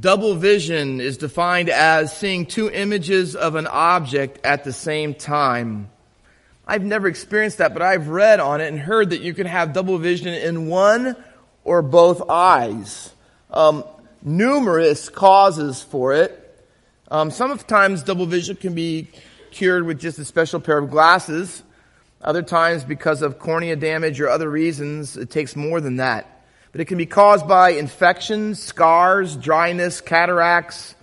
Double vision is defined as seeing two images of an object at the same time. I've never experienced that, but I've read on it and heard that you can have double vision in one or both eyes. Um, numerous causes for it. Um, sometimes double vision can be cured with just a special pair of glasses. Other times, because of cornea damage or other reasons, it takes more than that but it can be caused by infections, scars, dryness, cataracts,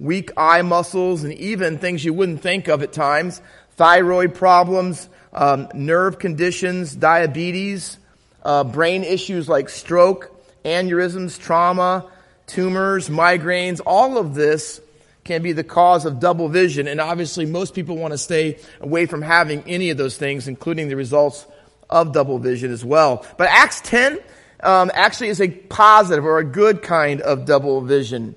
weak eye muscles, and even things you wouldn't think of at times, thyroid problems, um, nerve conditions, diabetes, uh, brain issues like stroke, aneurysms, trauma, tumors, migraines, all of this can be the cause of double vision. And obviously, most people want to stay away from having any of those things, including the results of double vision as well. But Acts 10 um, actually is a positive or a good kind of double vision.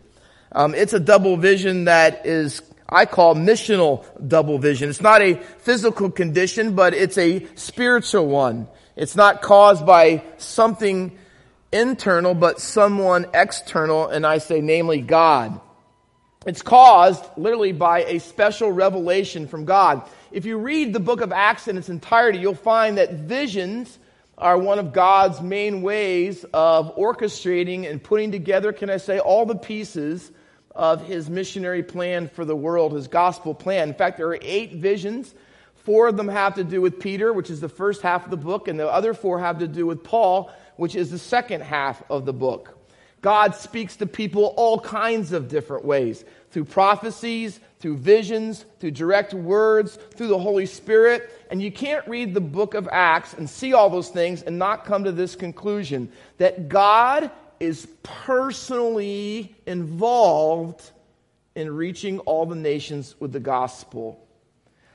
Um, it's a double vision that is, I call missional double vision. It's not a physical condition, but it's a spiritual one. It's not caused by something internal, but someone external, and I say namely God. It's caused literally by a special revelation from God. If you read the book of Acts in its entirety, you'll find that visions are one of God's main ways of orchestrating and putting together, can I say, all the pieces of his missionary plan for the world, his gospel plan. In fact, there are eight visions. Four of them have to do with Peter, which is the first half of the book, and the other four have to do with Paul, which is the second half of the book. God speaks to people all kinds of different ways through prophecies, through visions, through direct words, through the Holy Spirit. And you can't read the book of Acts and see all those things and not come to this conclusion that God is personally involved in reaching all the nations with the gospel.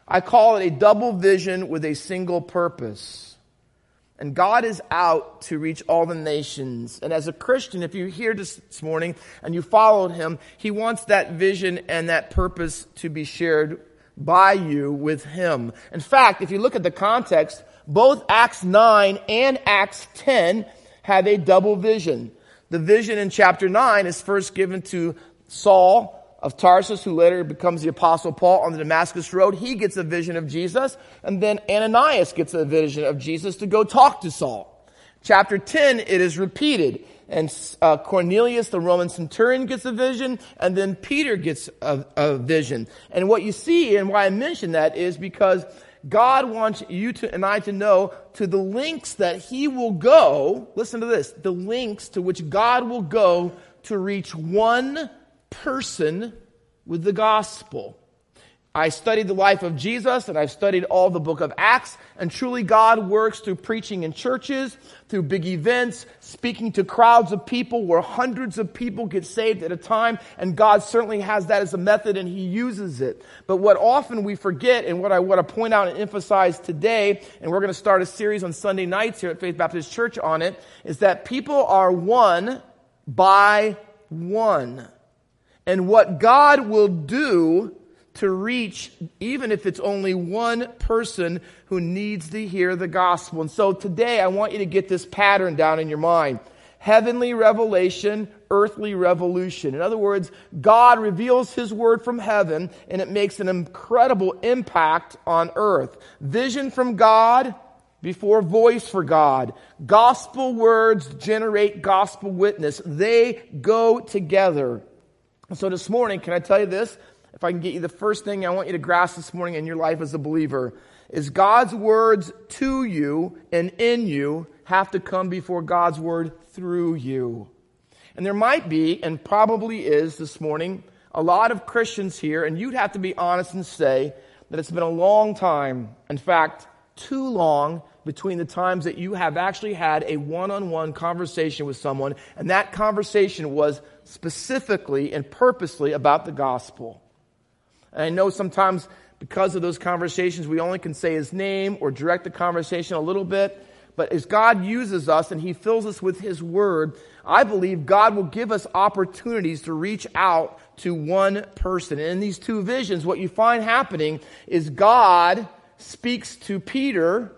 I call it a double vision with a single purpose. And God is out to reach all the nations. And as a Christian, if you're here this morning and you followed him, he wants that vision and that purpose to be shared by you with him. In fact, if you look at the context, both Acts 9 and Acts 10 have a double vision. The vision in chapter 9 is first given to Saul, of Tarsus, who later becomes the Apostle Paul on the Damascus Road, he gets a vision of Jesus, and then Ananias gets a vision of Jesus to go talk to Saul. Chapter 10, it is repeated, and uh, Cornelius, the Roman centurion, gets a vision, and then Peter gets a, a vision. And what you see, and why I mention that, is because God wants you to, and I to know to the links that He will go, listen to this, the links to which God will go to reach one person with the gospel. I studied the life of Jesus and I've studied all the book of Acts and truly God works through preaching in churches, through big events, speaking to crowds of people where hundreds of people get saved at a time and God certainly has that as a method and He uses it. But what often we forget and what I want to point out and emphasize today, and we're going to start a series on Sunday nights here at Faith Baptist Church on it, is that people are one by one and what God will do to reach, even if it's only one person who needs to hear the gospel. And so today I want you to get this pattern down in your mind. Heavenly revelation, earthly revolution. In other words, God reveals His word from heaven and it makes an incredible impact on earth. Vision from God before voice for God. Gospel words generate gospel witness. They go together. So this morning, can I tell you this? If I can get you the first thing I want you to grasp this morning in your life as a believer is God's words to you and in you have to come before God's word through you. And there might be, and probably is this morning, a lot of Christians here, and you'd have to be honest and say that it's been a long time, in fact, too long, between the times that you have actually had a one on one conversation with someone, and that conversation was specifically and purposely about the gospel. And I know sometimes because of those conversations, we only can say his name or direct the conversation a little bit. But as God uses us and he fills us with his word, I believe God will give us opportunities to reach out to one person. And in these two visions, what you find happening is God speaks to Peter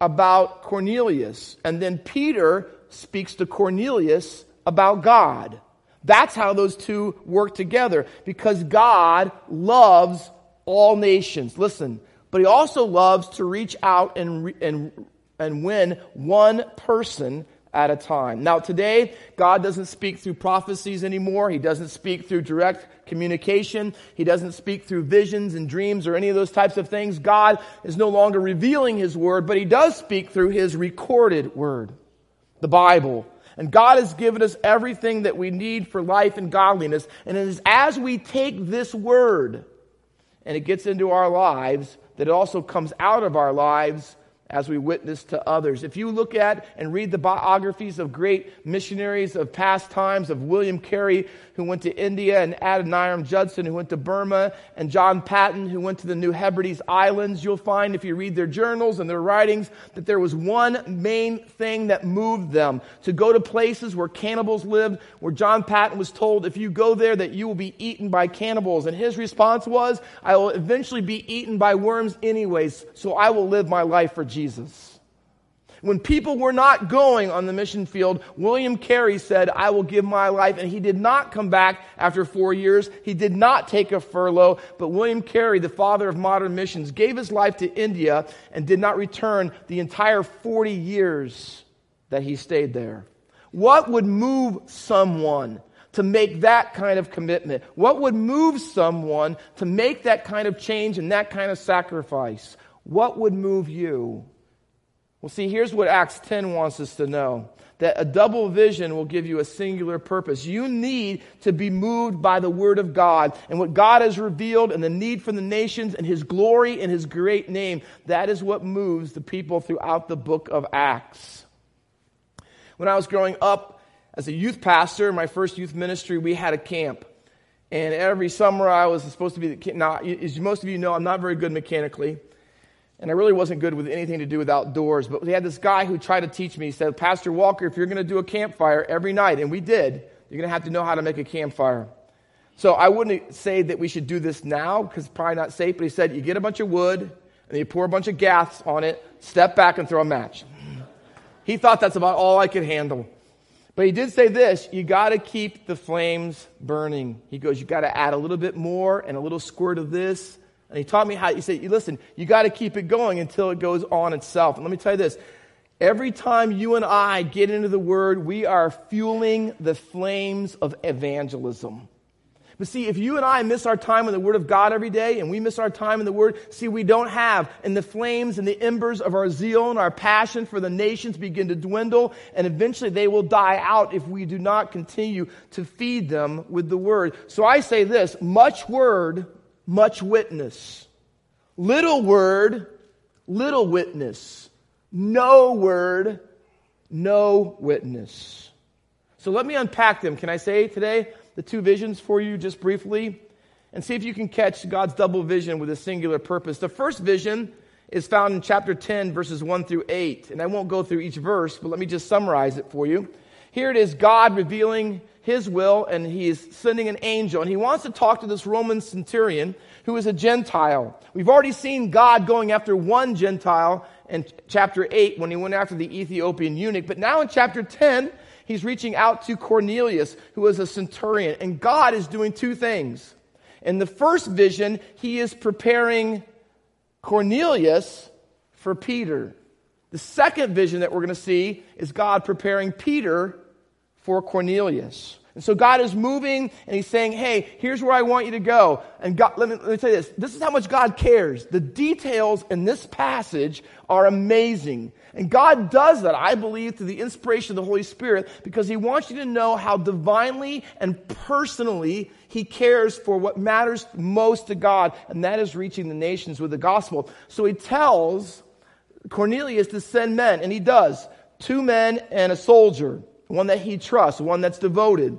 about Cornelius. And then Peter speaks to Cornelius about God. That's how those two work together because God loves all nations. Listen, but he also loves to reach out and, and, and win one person at a time. Now, today, God doesn't speak through prophecies anymore. He doesn't speak through direct communication. He doesn't speak through visions and dreams or any of those types of things. God is no longer revealing His Word, but He does speak through His recorded Word, the Bible. And God has given us everything that we need for life and godliness. And it is as we take this Word and it gets into our lives that it also comes out of our lives as we witness to others. If you look at and read the biographies of great missionaries of past times, of William Carey, who went to India, and Adoniram Judson, who went to Burma, and John Paton, who went to the New Hebrides Islands, you'll find, if you read their journals and their writings, that there was one main thing that moved them to go to places where cannibals lived, where John Paton was told, if you go there, that you will be eaten by cannibals. And his response was, I will eventually be eaten by worms anyways, so I will live my life for Jesus. When people were not going on the mission field, William Carey said, I will give my life. And he did not come back after four years. He did not take a furlough. But William Carey, the father of modern missions, gave his life to India and did not return the entire 40 years that he stayed there. What would move someone to make that kind of commitment? What would move someone to make that kind of change and that kind of sacrifice? What would move you? Well, see, here's what Acts 10 wants us to know that a double vision will give you a singular purpose. You need to be moved by the Word of God and what God has revealed and the need for the nations and His glory and His great name. That is what moves the people throughout the book of Acts. When I was growing up as a youth pastor, in my first youth ministry, we had a camp. And every summer I was supposed to be the now, as most of you know, I'm not very good mechanically. And I really wasn't good with anything to do with outdoors. But we had this guy who tried to teach me. He said, Pastor Walker, if you're going to do a campfire every night, and we did, you're going to have to know how to make a campfire. So I wouldn't say that we should do this now because it's probably not safe. But he said, you get a bunch of wood and you pour a bunch of gas on it, step back and throw a match. He thought that's about all I could handle. But he did say this you got to keep the flames burning. He goes, you got to add a little bit more and a little squirt of this and he taught me how, he said, listen, you got to keep it going until it goes on itself. And let me tell you this every time you and I get into the Word, we are fueling the flames of evangelism. But see, if you and I miss our time in the Word of God every day and we miss our time in the Word, see, we don't have, and the flames and the embers of our zeal and our passion for the nations begin to dwindle, and eventually they will die out if we do not continue to feed them with the Word. So I say this much Word much witness. Little word, little witness. No word, no witness. So let me unpack them. Can I say today the two visions for you just briefly? And see if you can catch God's double vision with a singular purpose. The first vision is found in chapter 10, verses 1 through 8. And I won't go through each verse, but let me just summarize it for you. Here it is God revealing his will, and he is sending an angel. And he wants to talk to this Roman centurion who is a Gentile. We've already seen God going after one Gentile in chapter 8 when he went after the Ethiopian eunuch. But now in chapter 10, he's reaching out to Cornelius, who is a centurion. And God is doing two things. In the first vision, he is preparing Cornelius for Peter. The second vision that we're going to see is God preparing Peter for Cornelius. And so God is moving and he's saying, Hey, here's where I want you to go. And God, let me, let me tell you this. This is how much God cares. The details in this passage are amazing. And God does that, I believe, through the inspiration of the Holy Spirit because he wants you to know how divinely and personally he cares for what matters most to God, and that is reaching the nations with the gospel. So he tells Cornelius to send men, and he does. Two men and a soldier one that he trusts, one that's devoted.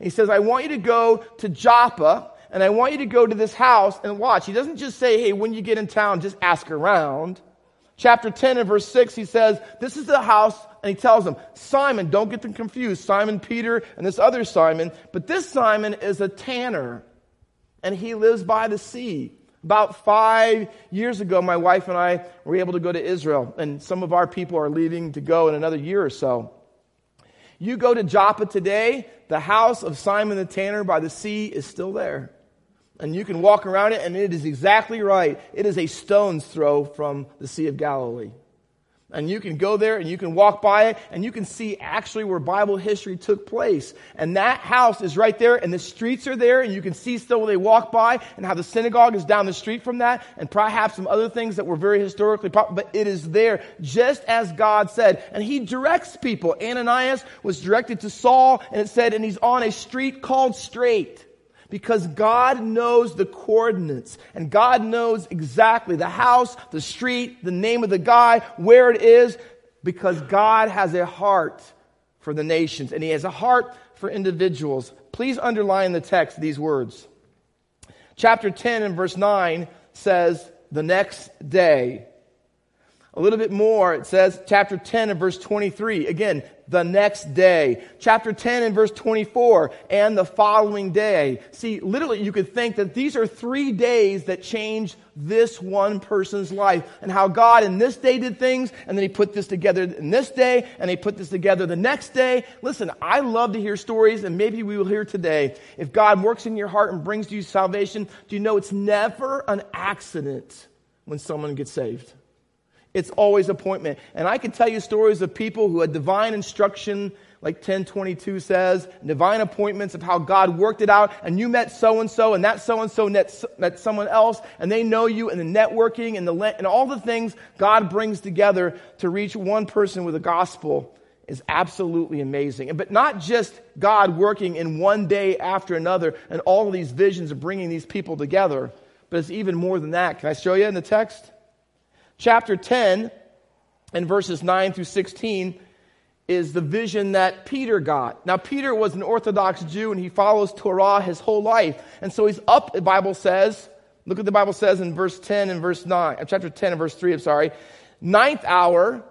He says, I want you to go to Joppa and I want you to go to this house and watch. He doesn't just say, hey, when you get in town, just ask around. Chapter 10 and verse 6, he says, This is the house, and he tells them, Simon, don't get them confused, Simon Peter and this other Simon, but this Simon is a tanner, and he lives by the sea. About five years ago, my wife and I were able to go to Israel, and some of our people are leaving to go in another year or so. You go to Joppa today, the house of Simon the tanner by the sea is still there. And you can walk around it, and it is exactly right. It is a stone's throw from the Sea of Galilee. And you can go there and you can walk by it and you can see actually where Bible history took place. And that house is right there and the streets are there and you can see still where they walk by and how the synagogue is down the street from that and perhaps some other things that were very historically popular, but it is there just as God said. And he directs people. Ananias was directed to Saul and it said, and he's on a street called Straight. Because God knows the coordinates and God knows exactly the house, the street, the name of the guy, where it is, because God has a heart for the nations and He has a heart for individuals. Please underline the text these words. Chapter 10 and verse 9 says, The next day. A little bit more, it says, chapter 10 and verse 23. Again, the next day. Chapter 10 and verse 24, and the following day. See, literally, you could think that these are three days that change this one person's life and how God in this day did things, and then He put this together in this day, and He put this together the next day. Listen, I love to hear stories, and maybe we will hear today. If God works in your heart and brings you salvation, do you know it's never an accident when someone gets saved? It's always appointment. And I can tell you stories of people who had divine instruction, like 1022 says, divine appointments of how God worked it out, and you met so and so, and that so and so met someone else, and they know you, and the networking and, the, and all the things God brings together to reach one person with the gospel is absolutely amazing. But not just God working in one day after another and all of these visions of bringing these people together, but it's even more than that. Can I show you in the text? Chapter 10 and verses 9 through 16 is the vision that Peter got. Now, Peter was an Orthodox Jew and he follows Torah his whole life. And so he's up, the Bible says, look what the Bible says in verse 10 and verse 9, uh, chapter 10 and verse 3, I'm sorry. Ninth hour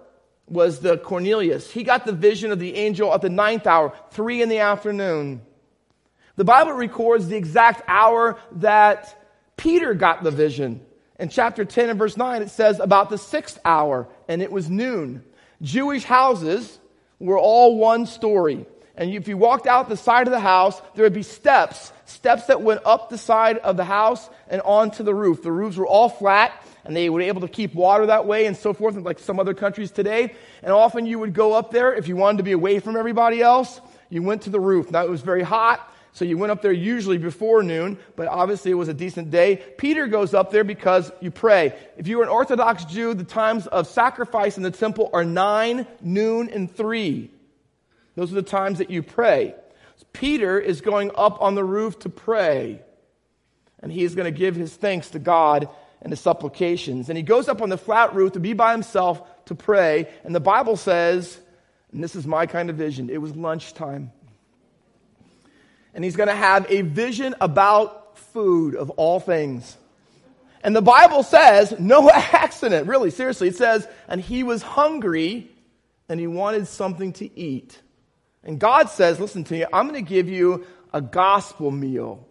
was the Cornelius. He got the vision of the angel at the ninth hour, three in the afternoon. The Bible records the exact hour that Peter got the vision. In chapter 10 and verse 9, it says about the sixth hour, and it was noon. Jewish houses were all one story. And if you walked out the side of the house, there would be steps, steps that went up the side of the house and onto the roof. The roofs were all flat, and they were able to keep water that way and so forth, like some other countries today. And often you would go up there if you wanted to be away from everybody else. You went to the roof. Now it was very hot, so you went up there usually before noon, but obviously it was a decent day. Peter goes up there because you pray. If you are an Orthodox Jew, the times of sacrifice in the temple are 9, noon, and 3. Those are the times that you pray. Peter is going up on the roof to pray. And he is going to give his thanks to God and his supplications. And he goes up on the flat roof to be by himself to pray. And the Bible says, and this is my kind of vision, it was lunchtime and he's going to have a vision about food of all things. And the Bible says, no accident, really, seriously. It says, and he was hungry and he wanted something to eat. And God says, listen to me, I'm going to give you a gospel meal.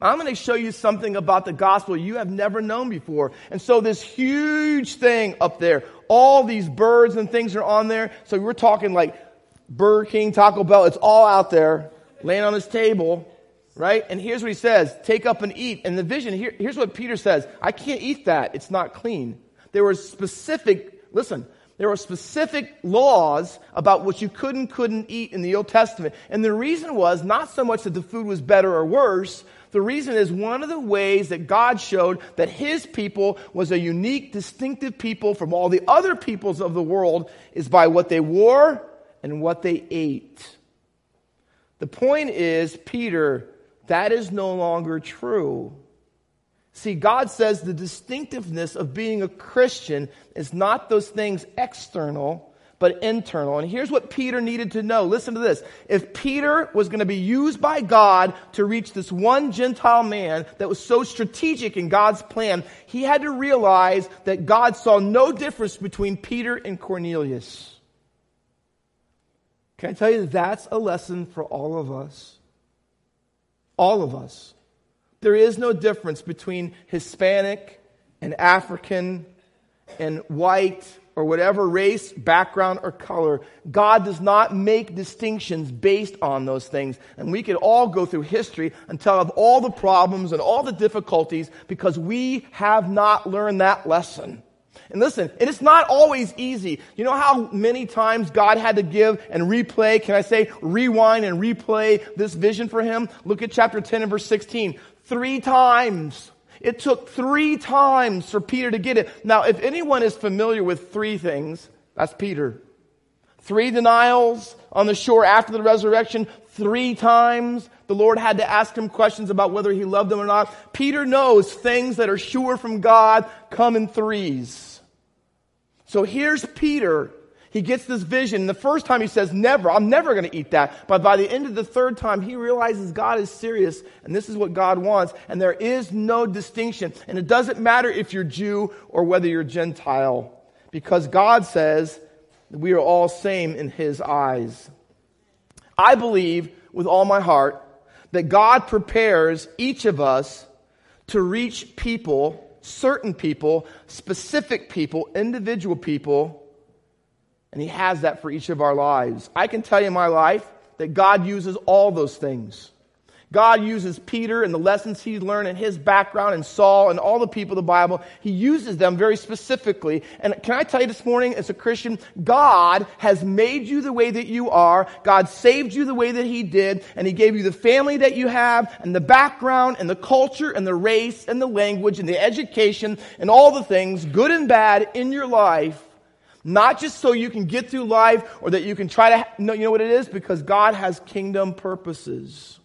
I'm going to show you something about the gospel you have never known before. And so this huge thing up there, all these birds and things are on there. So we're talking like Burger King, Taco Bell, it's all out there laying on his table, right? And here's what he says take up and eat. And the vision, here, here's what Peter says I can't eat that. It's not clean. There were specific, listen, there were specific laws about what you could and couldn't eat in the Old Testament. And the reason was not so much that the food was better or worse. The reason is one of the ways that God showed that his people was a unique, distinctive people from all the other peoples of the world is by what they wore and what they ate. The point is, Peter, that is no longer true. See, God says the distinctiveness of being a Christian is not those things external, but internal. And here's what Peter needed to know. Listen to this. If Peter was going to be used by God to reach this one Gentile man that was so strategic in God's plan, he had to realize that God saw no difference between Peter and Cornelius. Can I tell you that's a lesson for all of us? All of us. There is no difference between Hispanic and African and white or whatever race, background, or color. God does not make distinctions based on those things. And we could all go through history and tell of all the problems and all the difficulties because we have not learned that lesson. And listen, and it is not always easy. You know how many times God had to give and replay, can I say, rewind and replay this vision for him? Look at chapter 10 and verse 16. Three times. It took three times for Peter to get it. Now, if anyone is familiar with three things, that's Peter. Three denials on the shore after the resurrection, three times the Lord had to ask him questions about whether he loved them or not. Peter knows things that are sure from God come in threes. So here's Peter he gets this vision. The first time he says, never, I'm never going to eat that. But by the end of the third time, he realizes God is serious and this is what God wants. And there is no distinction. And it doesn't matter if you're Jew or whether you're Gentile because God says we are all same in his eyes. I believe with all my heart that God prepares each of us to reach people, certain people, specific people, individual people and He has that for each of our lives. I can tell you in my life that God uses all those things. God uses Peter and the lessons he learned and his background and Saul and all the people of the Bible. He uses them very specifically. And can I tell you this morning, as a Christian, God has made you the way that you are. God saved you the way that he did. And he gave you the family that you have and the background and the culture and the race and the language and the education and all the things, good and bad, in your life not just so you can get through life or that you can try to, know, you know what it is? Because God has kingdom purposes.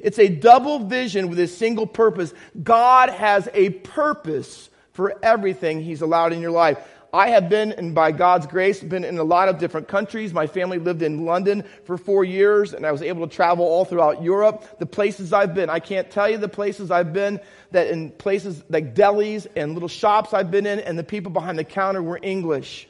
It's a double vision with a single purpose. God has a purpose for everything He's allowed in your life. I have been, and by God's grace, been in a lot of different countries. My family lived in London for four years, and I was able to travel all throughout Europe. The places I've been, I can't tell you the places I've been, that in places like delis and little shops I've been in, and the people behind the counter were English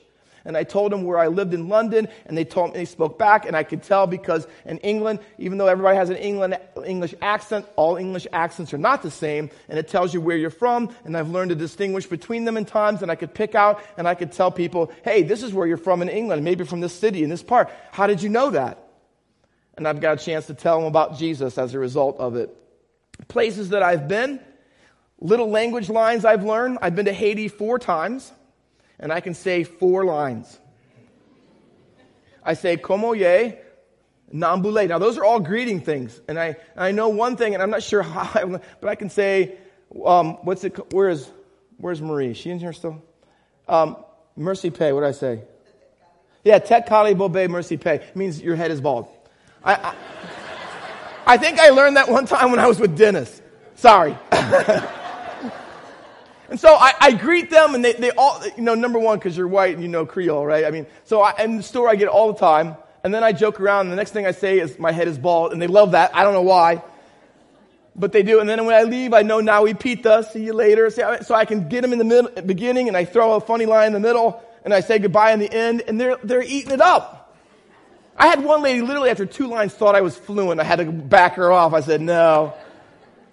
and I told them where I lived in London, and they told me they spoke back, and I could tell because in England, even though everybody has an England, English accent, all English accents are not the same, and it tells you where you're from, and I've learned to distinguish between them in times, and I could pick out, and I could tell people, hey, this is where you're from in England, maybe from this city, in this part. How did you know that? And I've got a chance to tell them about Jesus as a result of it. Places that I've been, little language lines I've learned. I've been to Haiti four times and I can say four lines. I say, como ye, nambule. Now, those are all greeting things. And I, I know one thing, and I'm not sure how, I, but I can say, um, what's it, where is, where's Marie? Is she in here still? Um, mercy pay, what did I say? Yeah, tet kali bobe mercy pay. Means your head is bald. I, I, I think I learned that one time when I was with Dennis. Sorry. And so I, I, greet them and they, they all, you know, number one, because you're white and you know Creole, right? I mean, so I, in the store I get all the time. And then I joke around and the next thing I say is my head is bald and they love that. I don't know why. But they do. And then when I leave, I know now we pita, see you later. So I can get them in the middle, beginning and I throw a funny line in the middle and I say goodbye in the end and they're, they're eating it up. I had one lady literally after two lines thought I was fluent. I had to back her off. I said, no,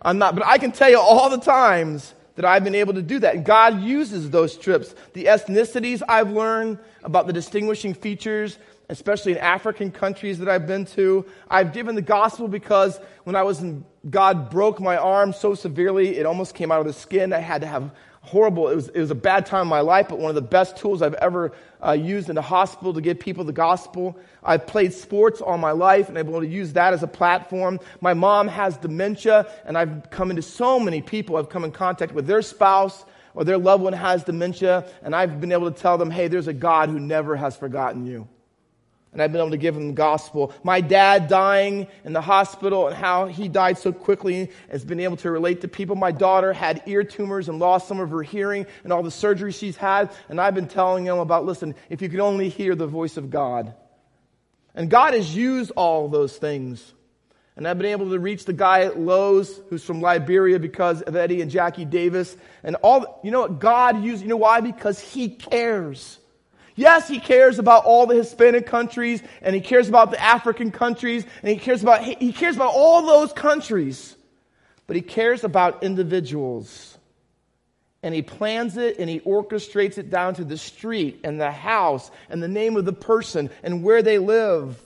I'm not. But I can tell you all the times that I've been able to do that. God uses those trips. The ethnicities I've learned about the distinguishing features, especially in African countries that I've been to. I've given the gospel because when I was in, God broke my arm so severely, it almost came out of the skin. I had to have horrible. It was, it was a bad time in my life, but one of the best tools I've ever uh, used in the hospital to give people the gospel. I've played sports all my life and able to use that as a platform. My mom has dementia, and I've come into so many people. I've come in contact with their spouse or their loved one has dementia, and I've been able to tell them, hey, there's a God who never has forgotten you and I've been able to give him the gospel. My dad dying in the hospital and how he died so quickly has been able to relate to people. My daughter had ear tumors and lost some of her hearing and all the surgery she's had. And I've been telling them about, listen, if you could only hear the voice of God. And God has used all those things. And I've been able to reach the guy at Lowe's who's from Liberia because of Eddie and Jackie Davis. And all, you know what? God used, you know why? Because He cares. Yes, he cares about all the Hispanic countries and he cares about the African countries and he cares about, he cares about all those countries. But he cares about individuals. and he plans it and he orchestrates it down to the street and the house and the name of the person and where they live.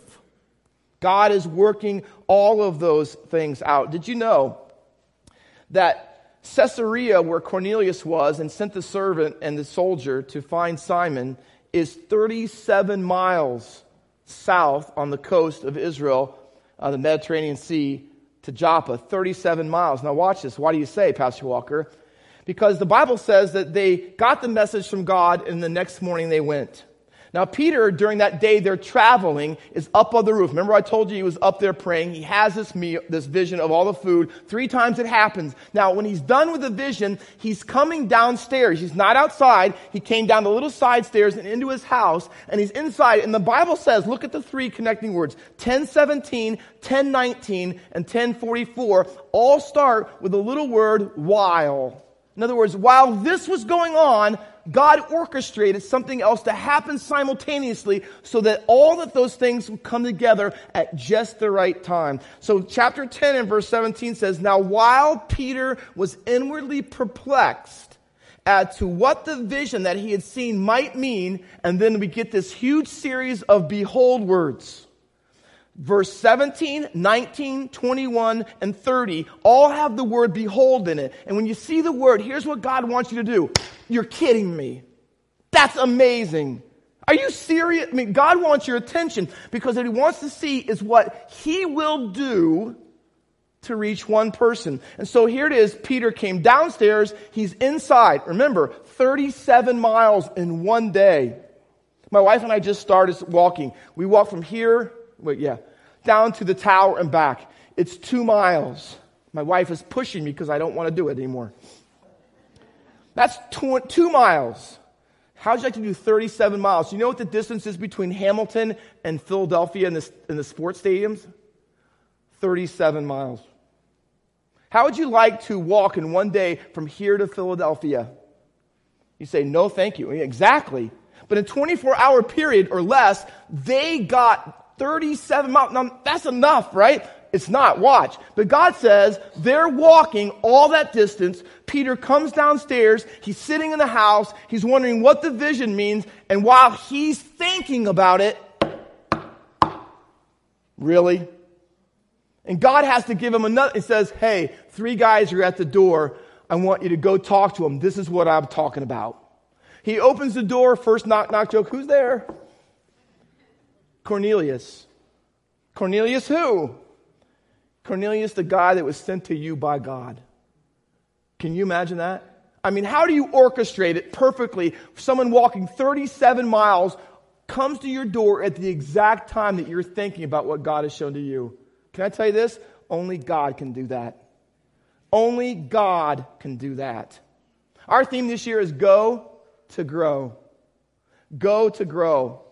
God is working all of those things out. Did you know that Caesarea, where Cornelius was and sent the servant and the soldier to find Simon, is 37 miles south on the coast of Israel, uh, the Mediterranean Sea, to Joppa? 37 miles. Now, watch this. Why do you say, Pastor Walker? Because the Bible says that they got the message from God and the next morning they went. Now, Peter, during that day they're traveling, is up on the roof. Remember, I told you he was up there praying. He has this meal, this vision of all the food. Three times it happens. Now, when he's done with the vision, he's coming downstairs. He's not outside. He came down the little side stairs and into his house, and he's inside. And the Bible says, look at the three connecting words 1017, 1019, and 1044 all start with the little word while. In other words, while this was going on, God orchestrated something else to happen simultaneously so that all of those things would come together at just the right time. So chapter 10 and verse 17 says, Now while Peter was inwardly perplexed as to what the vision that he had seen might mean, and then we get this huge series of behold words verse 17, 19, 21, and 30 all have the word behold in it. And when you see the word, here's what God wants you to do. You're kidding me. That's amazing. Are you serious? I mean, God wants your attention because what he wants to see is what he will do to reach one person. And so here it is. Peter came downstairs. He's inside. Remember, 37 miles in one day. My wife and I just started walking. We walked from here, wait, yeah, down to the tower and back. It's two miles. My wife is pushing me because I don't want to do it anymore. That's two, two miles. How'd you like to do 37 miles? You know what the distance is between Hamilton and Philadelphia in the, in the sports stadiums? 37 miles. How would you like to walk in one day from here to Philadelphia? You say, no, thank you. Exactly. But in a 24 hour period or less, they got 37 miles. Now, that's enough, right? It's not. Watch. But God says they're walking all that distance. Peter comes downstairs. He's sitting in the house. He's wondering what the vision means. And while he's thinking about it, really? And God has to give him another. He says, Hey, three guys are at the door. I want you to go talk to them. This is what I'm talking about. He opens the door. First knock, knock joke. Who's there? Cornelius. Cornelius who? Cornelius, the guy that was sent to you by God. Can you imagine that? I mean, how do you orchestrate it perfectly? Someone walking 37 miles comes to your door at the exact time that you're thinking about what God has shown to you. Can I tell you this? Only God can do that. Only God can do that. Our theme this year is go to grow. Go to grow.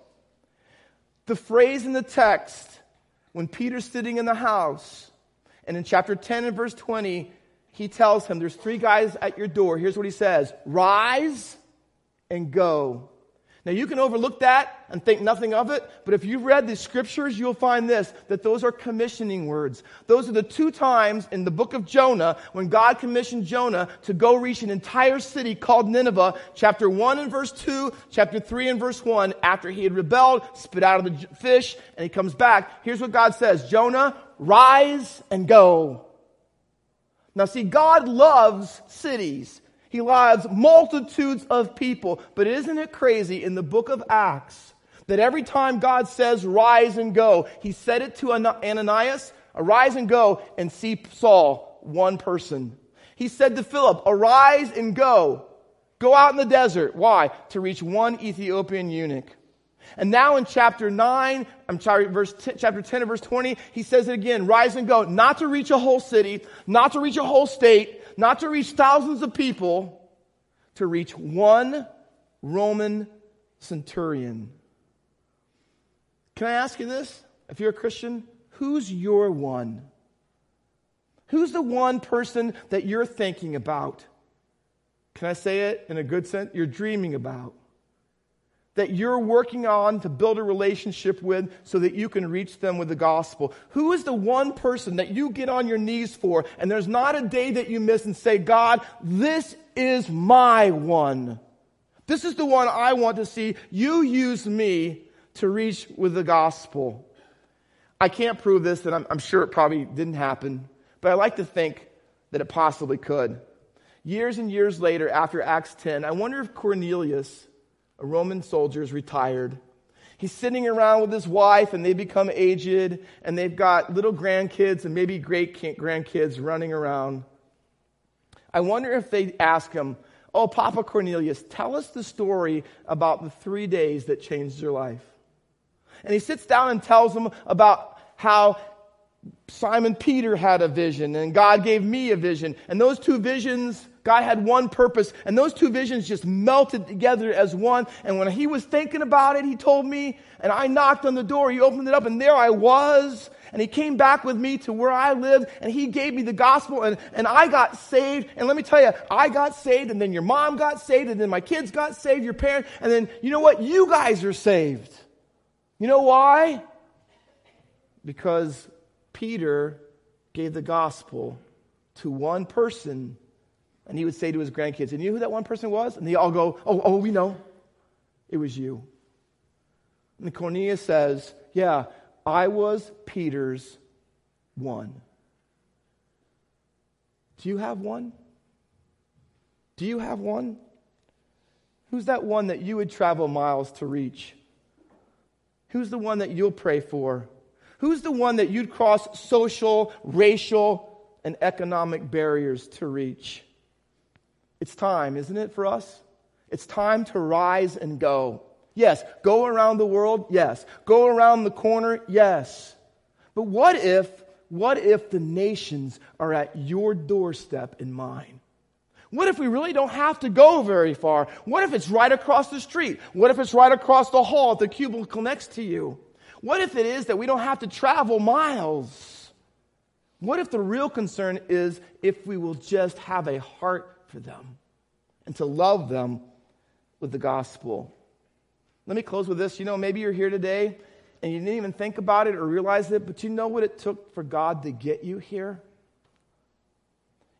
The phrase in the text, when Peter's sitting in the house, and in chapter 10 and verse 20, he tells him, There's three guys at your door. Here's what he says Rise and go. Now, you can overlook that and think nothing of it, but if you've read the scriptures, you'll find this that those are commissioning words. Those are the two times in the book of Jonah when God commissioned Jonah to go reach an entire city called Nineveh, chapter 1 and verse 2, chapter 3 and verse 1, after he had rebelled, spit out of the fish, and he comes back. Here's what God says Jonah, rise and go. Now, see, God loves cities. He loves multitudes of people. But isn't it crazy in the book of Acts that every time God says, rise and go, he said it to Ananias, arise and go and see Saul, one person. He said to Philip, arise and go. Go out in the desert. Why? To reach one Ethiopian eunuch. And now in chapter 9, I'm sorry, verse t- chapter 10 and verse 20, he says it again, rise and go, not to reach a whole city, not to reach a whole state, not to reach thousands of people, to reach one Roman centurion. Can I ask you this? If you're a Christian, who's your one? Who's the one person that you're thinking about? Can I say it in a good sense? You're dreaming about. That you're working on to build a relationship with so that you can reach them with the gospel? Who is the one person that you get on your knees for and there's not a day that you miss and say, God, this is my one. This is the one I want to see. You use me to reach with the gospel. I can't prove this, and I'm, I'm sure it probably didn't happen, but I like to think that it possibly could. Years and years later, after Acts 10, I wonder if Cornelius, a Roman soldier, is retired. He's sitting around with his wife, and they become aged, and they've got little grandkids and maybe great grandkids running around. I wonder if they ask him, Oh, Papa Cornelius, tell us the story about the three days that changed your life. And he sits down and tells them about how Simon Peter had a vision and God gave me a vision. And those two visions, God had one purpose. And those two visions just melted together as one. And when he was thinking about it, he told me, and I knocked on the door. He opened it up, and there I was. And he came back with me to where I lived, and he gave me the gospel, and, and I got saved. And let me tell you, I got saved, and then your mom got saved, and then my kids got saved, your parents, and then you know what? You guys are saved. You know why? Because Peter gave the gospel to one person, and he would say to his grandkids, And you know who that one person was? And they all go, Oh, oh, we know. It was you. And Cornelius says, Yeah, I was Peter's one. Do you have one? Do you have one? Who's that one that you would travel miles to reach? Who's the one that you'll pray for? Who's the one that you'd cross social, racial, and economic barriers to reach? It's time, isn't it, for us? It's time to rise and go. Yes. Go around the world? Yes. Go around the corner? Yes. But what if, what if the nations are at your doorstep and mine? What if we really don't have to go very far? What if it's right across the street? What if it's right across the hall at the cubicle next to you? What if it is that we don't have to travel miles? What if the real concern is if we will just have a heart for them and to love them with the gospel? Let me close with this. You know, maybe you're here today and you didn't even think about it or realize it, but you know what it took for God to get you here?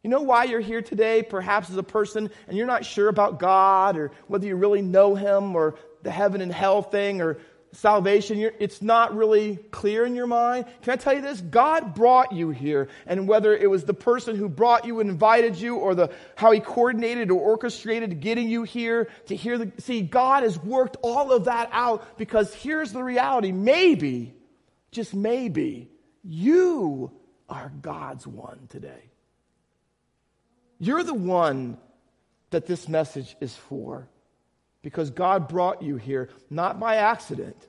You know why you're here today, perhaps as a person, and you're not sure about God or whether you really know Him or the heaven and hell thing or salvation, it's not really clear in your mind. Can I tell you this? God brought you here. And whether it was the person who brought you and invited you or the, how he coordinated or orchestrated getting you here to hear the, see, God has worked all of that out because here's the reality. Maybe, just maybe, you are God's one today. You're the one that this message is for because God brought you here not by accident,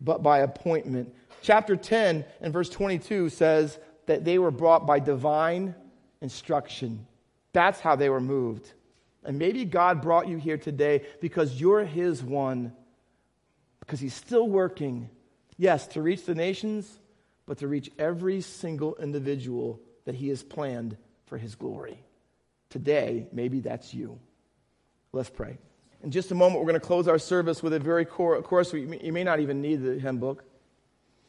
but by appointment. Chapter 10 and verse 22 says that they were brought by divine instruction. That's how they were moved. And maybe God brought you here today because you're His one, because He's still working, yes, to reach the nations, but to reach every single individual that He has planned for His glory. Today, maybe that's you. Let's pray. In just a moment, we're going to close our service with a very core, Of course. You may not even need the hymn book.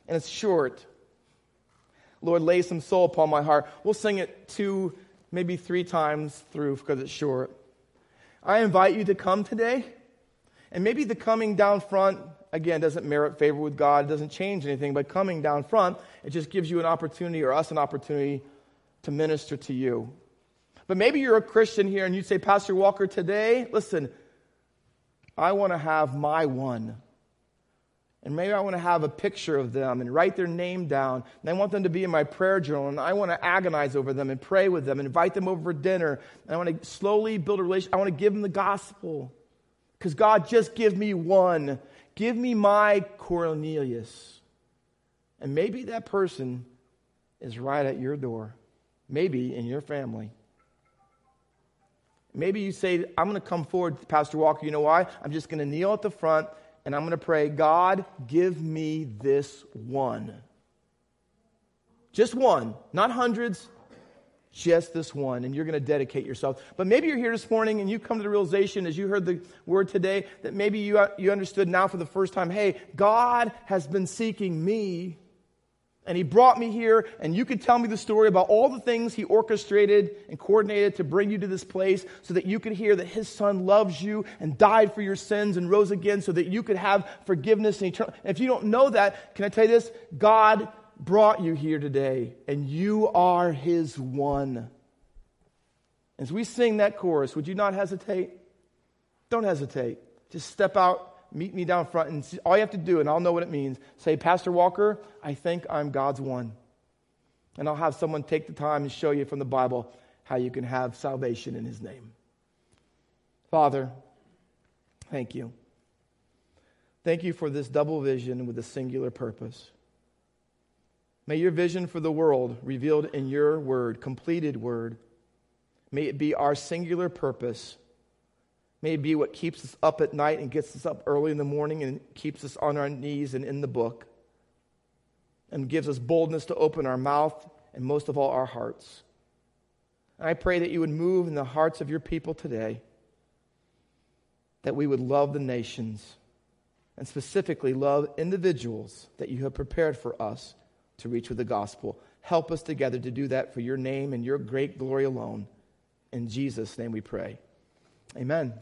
And it's short. Lord, lay some soul upon my heart. We'll sing it two, maybe three times through because it's short. I invite you to come today. And maybe the coming down front, again, doesn't merit favor with God, doesn't change anything, but coming down front, it just gives you an opportunity or us an opportunity to minister to you. But maybe you're a Christian here and you say, Pastor Walker, today, listen, I want to have my one. And maybe I want to have a picture of them and write their name down. And I want them to be in my prayer journal. And I want to agonize over them and pray with them and invite them over for dinner. And I want to slowly build a relationship. I want to give them the gospel. Because God, just give me one. Give me my Cornelius. And maybe that person is right at your door, maybe in your family. Maybe you say, I'm going to come forward, Pastor Walker. You know why? I'm just going to kneel at the front and I'm going to pray, God, give me this one. Just one, not hundreds, just this one, and you're going to dedicate yourself. But maybe you're here this morning and you come to the realization as you heard the word today that maybe you, you understood now for the first time hey, God has been seeking me and he brought me here, and you could tell me the story about all the things he orchestrated and coordinated to bring you to this place so that you could hear that his son loves you and died for your sins and rose again so that you could have forgiveness and eternal. And if you don't know that, can I tell you this? God brought you here today, and you are his one. As we sing that chorus, would you not hesitate? Don't hesitate. Just step out meet me down front. And see, all you have to do, and I'll know what it means, say, Pastor Walker, I think I'm God's one. And I'll have someone take the time and show you from the Bible how you can have salvation in His name. Father, thank you. Thank you for this double vision with a singular purpose. May your vision for the world, revealed in your word, completed word, may it be our singular purpose may be what keeps us up at night and gets us up early in the morning and keeps us on our knees and in the book and gives us boldness to open our mouth and most of all our hearts. I pray that you would move in the hearts of your people today, that we would love the nations and specifically love individuals that you have prepared for us to reach with the gospel. Help us together to do that for your name and your great glory alone. In Jesus' name we pray. Amen.